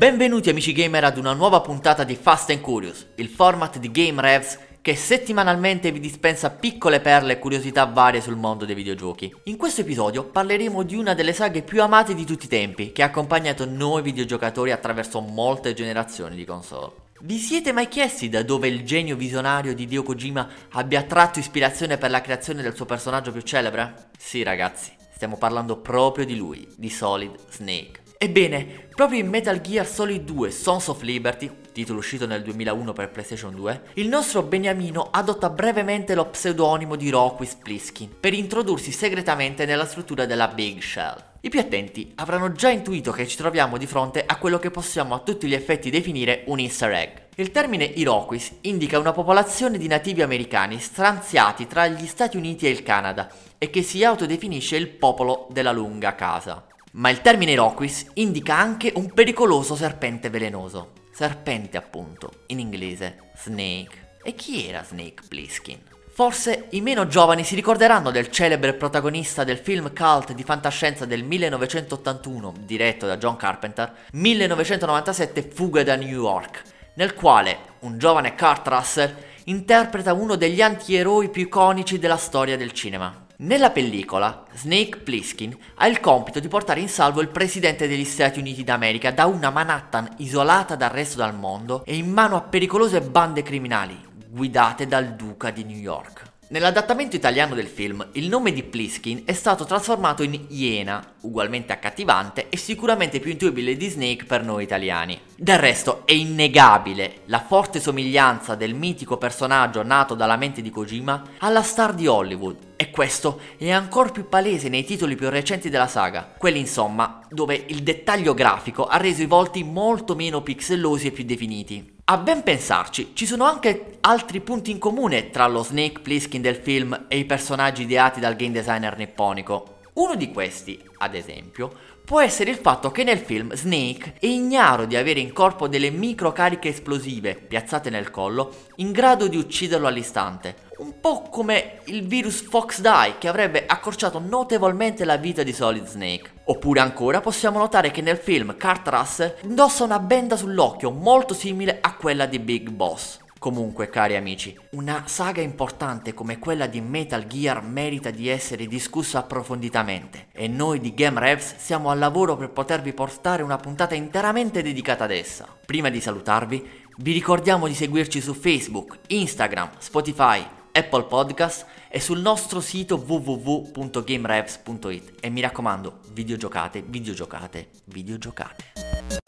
Benvenuti amici gamer ad una nuova puntata di Fast and Curious, il format di Game Revs che settimanalmente vi dispensa piccole perle e curiosità varie sul mondo dei videogiochi. In questo episodio parleremo di una delle saghe più amate di tutti i tempi, che ha accompagnato noi videogiocatori attraverso molte generazioni di console. Vi siete mai chiesti da dove il genio visionario di Dio Kojima abbia tratto ispirazione per la creazione del suo personaggio più celebre? Sì ragazzi, stiamo parlando proprio di lui, di Solid Snake. Ebbene, proprio in Metal Gear Solid 2 Sons of Liberty, titolo uscito nel 2001 per PlayStation 2, il nostro Beniamino adotta brevemente lo pseudonimo di Roquis Pliskin per introdursi segretamente nella struttura della Big Shell. I più attenti avranno già intuito che ci troviamo di fronte a quello che possiamo a tutti gli effetti definire un easter egg. Il termine Iroquois indica una popolazione di nativi americani stranziati tra gli Stati Uniti e il Canada e che si autodefinisce il popolo della lunga casa. Ma il termine Iroquois indica anche un pericoloso serpente velenoso. Serpente appunto, in inglese Snake. E chi era Snake Plissken? Forse i meno giovani si ricorderanno del celebre protagonista del film cult di fantascienza del 1981, diretto da John Carpenter, 1997 Fuga da New York, nel quale un giovane Kurt Russell interpreta uno degli antieroi più iconici della storia del cinema. Nella pellicola, Snake Plissken ha il compito di portare in salvo il presidente degli Stati Uniti d'America da una Manhattan isolata dal resto del mondo e in mano a pericolose bande criminali guidate dal duca di New York. Nell'adattamento italiano del film, il nome di Pliskin è stato trasformato in Iena, ugualmente accattivante e sicuramente più intuibile di Snake per noi italiani. Del resto è innegabile la forte somiglianza del mitico personaggio nato dalla mente di Kojima alla star di Hollywood, e questo è ancora più palese nei titoli più recenti della saga, quelli insomma dove il dettaglio grafico ha reso i volti molto meno pixellosi e più definiti. A ben pensarci, ci sono anche altri punti in comune tra lo Snake Plissken del film e i personaggi ideati dal game designer nipponico. Uno di questi, ad esempio, può essere il fatto che nel film Snake è ignaro di avere in corpo delle microcariche esplosive piazzate nel collo in grado di ucciderlo all'istante. Un po' come il virus Fox Die che avrebbe accorciato notevolmente la vita di Solid Snake. Oppure ancora possiamo notare che nel film Kurt Russell indossa una benda sull'occhio molto simile a quella di Big Boss. Comunque, cari amici, una saga importante come quella di Metal Gear merita di essere discussa approfonditamente e noi di Game Revs siamo al lavoro per potervi portare una puntata interamente dedicata ad essa. Prima di salutarvi, vi ricordiamo di seguirci su Facebook, Instagram, Spotify, Apple Podcast e sul nostro sito www.gamerevs.it e mi raccomando, videogiocate, videogiocate, videogiocate.